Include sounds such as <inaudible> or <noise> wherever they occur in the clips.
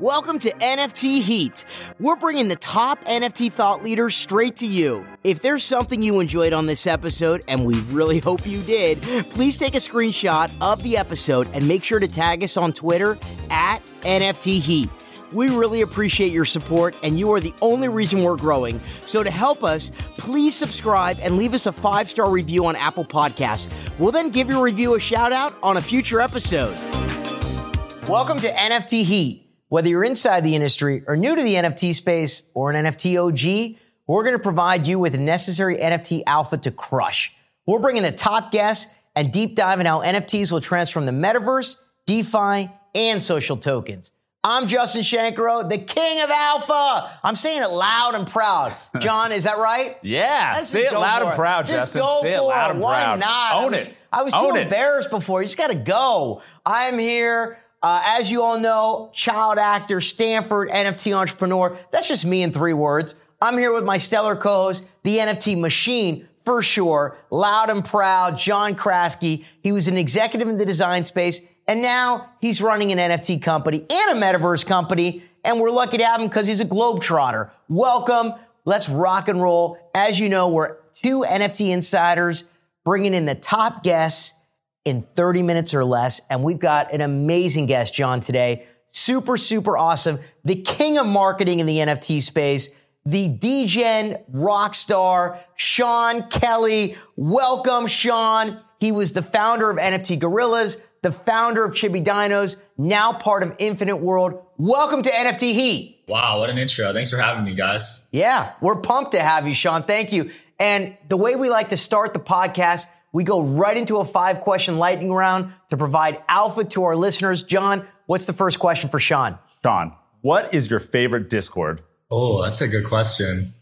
Welcome to NFT Heat. We're bringing the top NFT thought leaders straight to you. If there's something you enjoyed on this episode, and we really hope you did, please take a screenshot of the episode and make sure to tag us on Twitter at NFT Heat. We really appreciate your support, and you are the only reason we're growing. So, to help us, please subscribe and leave us a five star review on Apple Podcasts. We'll then give your review a shout out on a future episode. Welcome to NFT Heat. Whether you're inside the industry or new to the NFT space or an NFT OG, we're going to provide you with the necessary NFT alpha to crush. We're bringing the top guests and deep dive in how NFTs will transform the metaverse, DeFi, and social tokens. I'm Justin Shankaro, the king of alpha. I'm saying it loud and proud. <laughs> John, is that right? Yeah, Let's say it loud and proud, Just Justin. Say it loud and proud. Why proud. not? Own I was, it. I was Own too it. embarrassed before. You just got to go. I am here. Uh, as you all know, child actor, Stanford NFT entrepreneur. That's just me in three words. I'm here with my stellar co-host, the NFT machine for sure, loud and proud, John Kraske. He was an executive in the design space, and now he's running an NFT company and a metaverse company. And we're lucky to have him because he's a globetrotter. Welcome. Let's rock and roll. As you know, we're two NFT insiders bringing in the top guests in 30 minutes or less. And we've got an amazing guest, John, today. Super, super awesome. The king of marketing in the NFT space, the DGen rock star, Sean Kelly. Welcome, Sean. He was the founder of NFT Gorillas, the founder of Chibi Dinos, now part of Infinite World. Welcome to NFT Heat. Wow, what an intro. Thanks for having me, guys. Yeah, we're pumped to have you, Sean. Thank you. And the way we like to start the podcast, we go right into a five question lightning round to provide alpha to our listeners. John, what's the first question for Sean? Sean, what is your favorite Discord? Oh, that's a good question.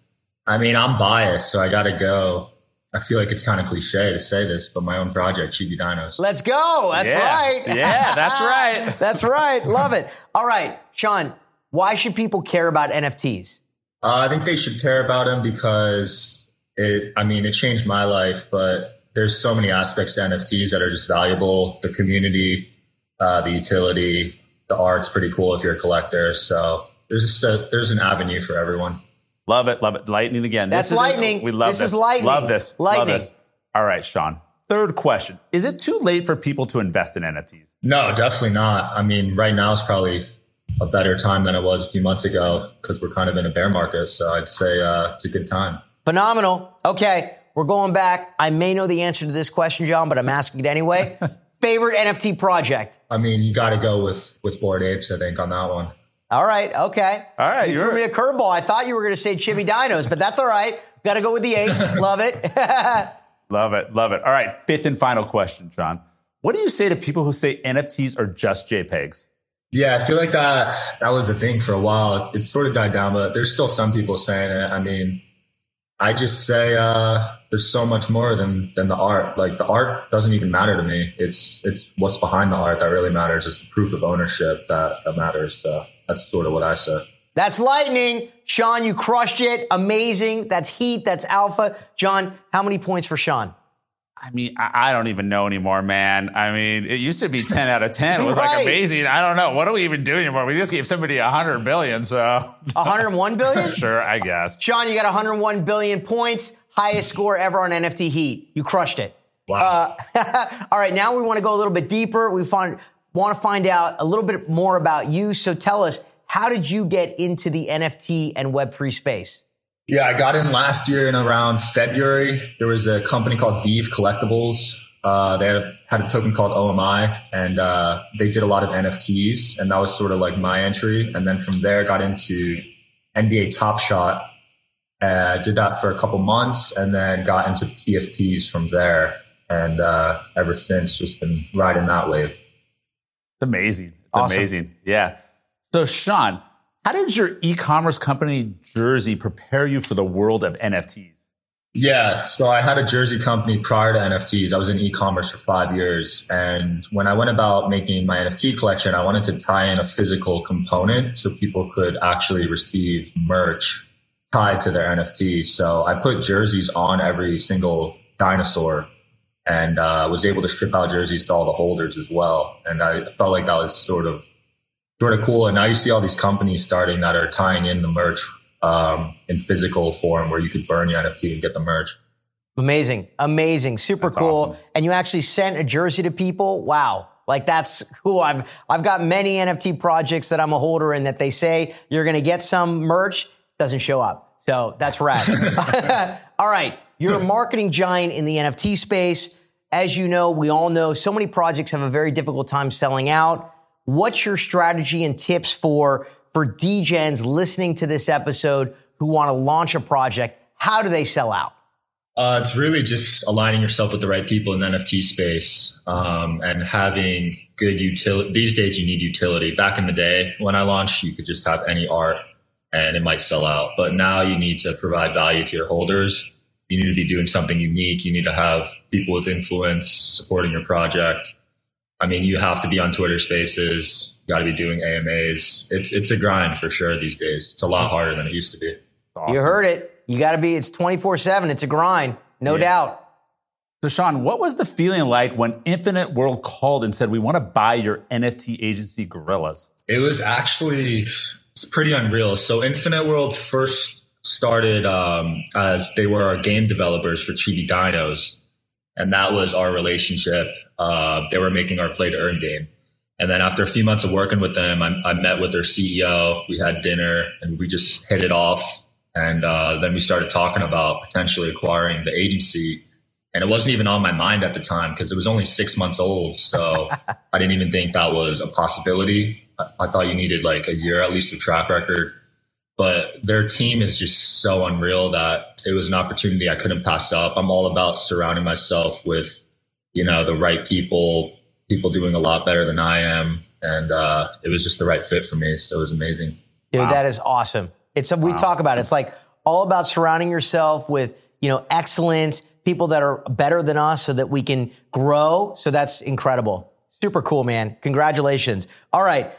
I mean, I'm biased, so I got to go. I feel like it's kind of cliche to say this, but my own project, Chibi Dinos. Let's go. That's Yeah. right. Yeah, that's <laughs> right. that's right. Love it. All right, Sean, why should people care about NFTs? Uh, I think they should care about them because it, I mean, it changed my life, but there's so many aspects to NFTs that are just valuable. The community, uh, the utility, the art's pretty cool if you're a collector. So there's just a, there's an avenue for everyone. Love it, love it. Lightning again. That's is- lightning. We love This this. is lightning. Love this. Lightning. Love this. All right, Sean. Third question. Is it too late for people to invest in NFTs? No, definitely not. I mean, right now is probably a better time than it was a few months ago because we're kind of in a bear market. So I'd say uh, it's a good time. Phenomenal. Okay, we're going back. I may know the answer to this question, John, but I'm asking it anyway. <laughs> Favorite NFT project? I mean, you got to go with with Bored Apes, I think, on that one. All right, okay. All right, You you're- threw me a curveball. I thought you were going to say Chibi Dinos, but that's all right. Got to go with the apes. <laughs> Love it. <laughs> Love it, love it. All right, fifth and final question, John. What do you say to people who say NFTs are just JPEGs? Yeah, I feel like that that was the thing for a while. It, it sort of died down, but there's still some people saying it. I mean, I just say uh, there's so much more than than the art. Like the art doesn't even matter to me. It's it's what's behind the art that really matters. It's the proof of ownership that, that matters. So that's sort of what I say. that's lightning. Sean, you crushed it. Amazing. That's heat. That's alpha. John, how many points for Sean? I mean, I, I don't even know anymore, man. I mean, it used to be 10 out of 10. It was Right. like amazing. I don't know. What do we even do anymore? We just gave somebody 100 billion, so 101 billion? <laughs> sure, I guess. Sean, you got 101 billion points. Highest score ever on NFT Heat. You crushed it. Wow. Uh, <laughs> all right, now we want to go a little bit deeper. We find, want to find out a little bit more about you. So tell us, how did you get into the NFT and Web3 space? Yeah, I got in last year in around February. There was a company called VeVe Collectibles. Uh, they had, had a token called OMI, and uh, they did a lot of NFTs, and that was sort of like my entry. And then from there, got into NBA Top Shot. Uh, did that for a couple months, and then got into PFPs from there. And uh, ever since, just been riding that wave. It's amazing. It's Awesome. amazing. Yeah. So, Sean, how did your e commerce company Jersey prepare you for the world of NFTs? Yeah, so I had a jersey company prior to NFTs. I was in e-commerce for five years. And when I went about making my NFT collection, I wanted to tie in a physical component so people could actually receive merch tied to their NFT. So I put jerseys on every single dinosaur and uh, was able to strip out jerseys to all the holders as well. And I felt like that was sort of sort of cool. And now you see all these companies starting that are tying in the merch um, in physical form where you could burn your NFT and get the merch. Amazing, amazing, super That's cool. awesome. And you actually sent a jersey to people. Wow. Like that's cool. I've I've got many NFT projects that I'm a holder in that they say you're going to get some merch doesn't show up. So that's rad. <laughs> <laughs> all right, you're a marketing giant in the NFT space. As you know, we all know so many projects have a very difficult time selling out. What's your strategy and tips for for DGens listening to this episode who want to launch a project? How do they sell out? Uh, it's really just aligning yourself with the right people in the NFT space um, and having good utility. These days, you need utility. Back in the day, when I launched, you could just have any art and it might sell out. But now you need to provide value to your holders. You need to be doing something unique. You need to have people with influence supporting your project. I mean, you have to be on Twitter Spaces. You got to be doing AMAs. It's it's a grind for sure these days. It's a lot harder than it used to be. Awesome. You heard it. You got to be, it's 24 7. It's a grind, no Yeah. doubt. So, Sean, what was the feeling like when Infinite World called and said, "We want to buy your NFT agency, Gorillas"? It was actually it's pretty unreal. So Infinite World first started um, as they were our game developers for Chibi Dinos, and that was our relationship. Uh, they were making our play to earn game, and then after a few months of working with them, I, I met with their CEO. We had dinner, and we just hit it off. And uh, then we started talking about potentially acquiring the agency. And it wasn't even on my mind at the time because it was only six months old. So <laughs> I didn't even think that was a possibility. I, I thought you needed like a year at least of track record. But their team is just so unreal that it was an opportunity I couldn't pass up. I'm all about surrounding myself with, you know, the right people, people doing a lot better than I am. And uh, it was just the right fit for me. So it was amazing. Dude, Wow. that is awesome. It's we talk about it. It's like all about surrounding yourself with, you know, excellence, people that are better than us so that we can grow. So that's incredible. Super cool, man. Congratulations. All right.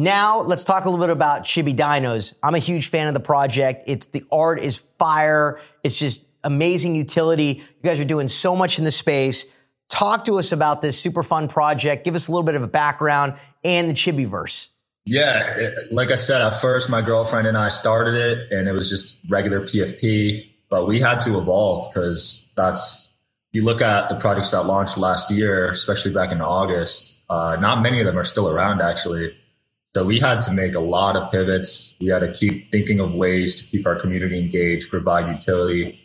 Now let's talk a little bit about Chibi Dinos. I'm a huge fan of the project. It's the art is fire. It's just amazing utility. You guys are doing so much in the space. Talk to us about this super fun project. Give us a little bit of a background and the Chibiverse. Yeah, it, like I said, at first my girlfriend and I started it, and it was just regular PFP. But we had to evolve because that's you look at the projects that launched last year, especially back in August. Uh, not many of them are still around actually. So we had to make a lot of pivots. We had to keep thinking of ways to keep our community engaged, provide utility,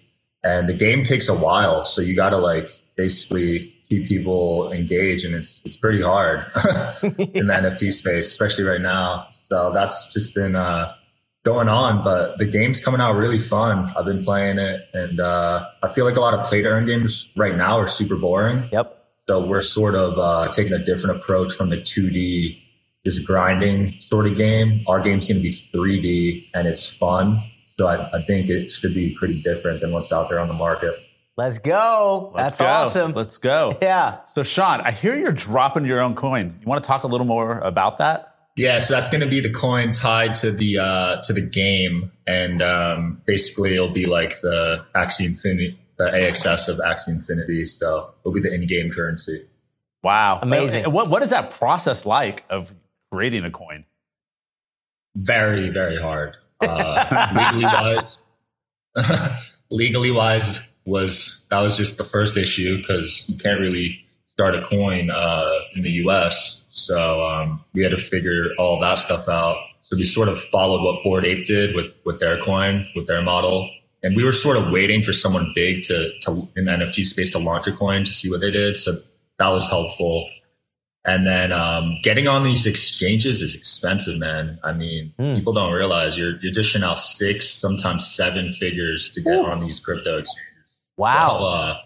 and the game takes a while. So you got to like basically keep people engaged, and it's it's pretty hard <laughs> in the <laughs> NFT space, especially right now. So that's just been uh, going on. But the game's coming out really fun. I've been playing it, and uh, I feel like a lot of play to earn games right now are super boring. Yep. So we're sort of uh, taking a different approach from the 2D, just grinding sort of game. Our game's going to be 3D, and it's fun. So I, I think it should be pretty different than what's out there on the market. Let's go. Let's That's go. awesome. Let's go. <laughs> yeah. So, Sean, I hear you're dropping your own coin. You want to talk a little more about that? Yeah, so that's going to be the coin tied to the uh, to the game, and um, basically it'll be like the Axie Infinity, the AXS of Axie Infinity. So it'll be the in-game currency. Wow, Amazing. And what what is that process like of creating a coin? Very, very hard. Uh, <laughs> legally wise, legally wise <laughs> was that was just the first issue because you can't really start a coin uh, in the U.S. So um, we had to figure all that stuff out. So we sort of followed what Bored Ape did with with their coin, with their model, and we were sort of waiting for someone big to to in the NFT space to launch a coin to see what they did. So that was helpful. And then um, getting on these exchanges is expensive, man. I mean, Hmm. people don't realize you're you're dishing out six, sometimes seven figures to get Ooh. on these crypto exchanges. Wow. So, uh,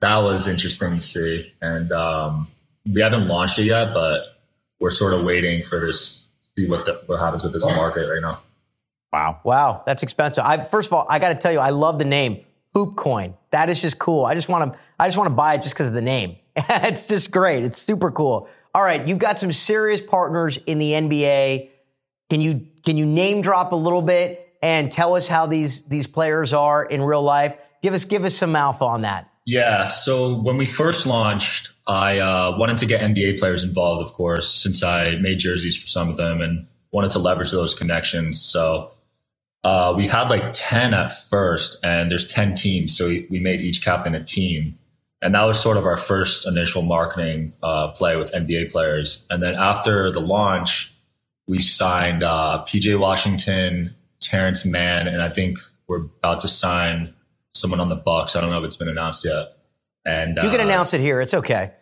that was interesting to see, and um, we haven't launched it yet, but we're sort of waiting for this, see what the, what happens with this market right now. Wow. Wow. That's expensive. I first of all, I got to tell you, I love the name Hoop Coin. That is just cool. I just want to, I just want to buy it just because of the name. <laughs> it's just great. It's super cool. All right, you've got some serious partners in the NBA. Can you can you name drop a little bit and tell us how these these players are in real life? Give us give us some alpha on that. Yeah. So when we first launched, I uh, wanted to get NBA players involved, of course, since I made jerseys for some of them and wanted to leverage those connections. So uh, we had like 10 at first, and there's 10 teams. So we made each captain a team. And that was sort of our first initial marketing uh, play with NBA players. And then after the launch, we signed uh, PJ Washington, Terance Mann, and I think we're about to sign someone on the Bucks. I don't know if it's been announced yet. And you can uh, announce it here. It's okay.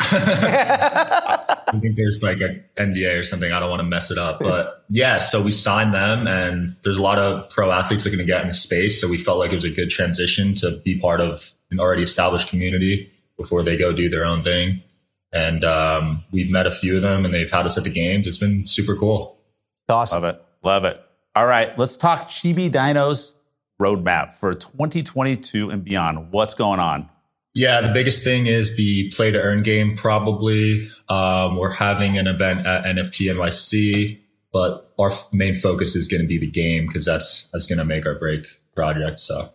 I think there's like an NDA or something. I don't want to mess it up, but yeah. So we signed them, and there's a lot of pro athletes that are going to get in the space. So we felt like it was a good transition to be part of an already established community before they go do their own thing. And um, we've met a few of them, and they've had us at the games. It's been super cool. Awesome. Love it. Love it. All right, let's talk Chibi Dinos roadmap for 2022 and beyond. What's going on? Yeah, the biggest thing is the play to earn game. Probably um, we're having an event at NFT NYC, but our main focus is going to be the game because that's that's going to make or break project. So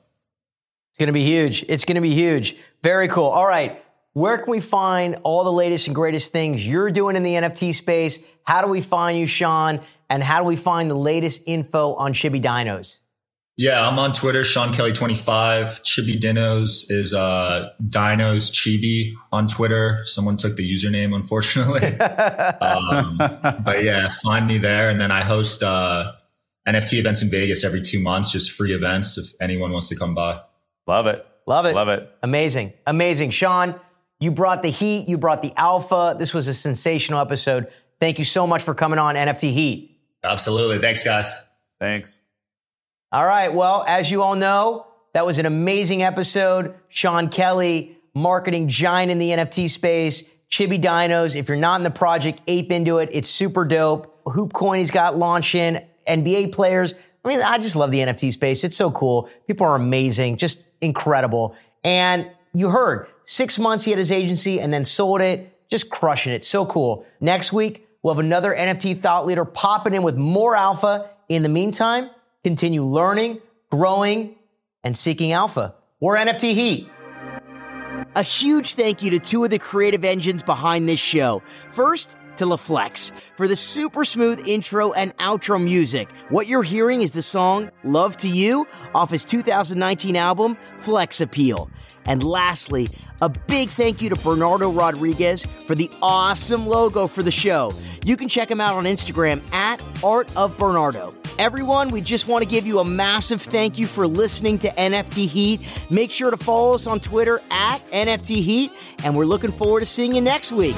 it's going to be huge. It's going to be huge. Very cool. All right. Where can we find all the latest and greatest things you're doing in the NFT space? How do we find you, Sean? And how do we find the latest info on Chibi Dinos? Yeah, I'm on Twitter, Sean Kelly 25. Chibi Dinos is uh, Dinos Chibi on Twitter. Someone took the username, unfortunately. <laughs> um, but yeah, find me there. And then I host uh, NFT events in Vegas every two months, just free events if anyone wants to come by. Love it. Love it. Love it. Amazing. Amazing. Sean, you brought the heat, you brought the alpha. This was a sensational episode. Thank you so much for coming on NFT Heat. Absolutely. Thanks, guys. Thanks. All right. Well, as you all know, that was an amazing episode. Sean Kelly, marketing giant in the NFT space. Chibi Dinos. If you're not in the project, ape into it. It's super dope. Hoopcoin he's got launching. NBA players. I mean, I just love the NFT space. It's so cool. People are amazing, just incredible. And you heard six months he had his agency and then sold it, just crushing it. So cool. Next week, we'll have another NFT thought leader popping in with more alpha. In the meantime, continue learning, growing, and seeking alpha. We're NFT Heat. A huge thank you to two of the creative engines behind this show. First, to LaFlex for the super smooth intro and outro music. What you're hearing is the song Love to You off his 2019 album Flex Appeal. And lastly, a big thank you to Bernardo Rodriguez for the awesome logo for the show. You can check him out on Instagram at Art of Bernardo. Everyone, we just want to give you a massive thank you for listening to NFT Heat. Make sure to follow us on Twitter at NFT Heat, and we're looking forward to seeing you next week.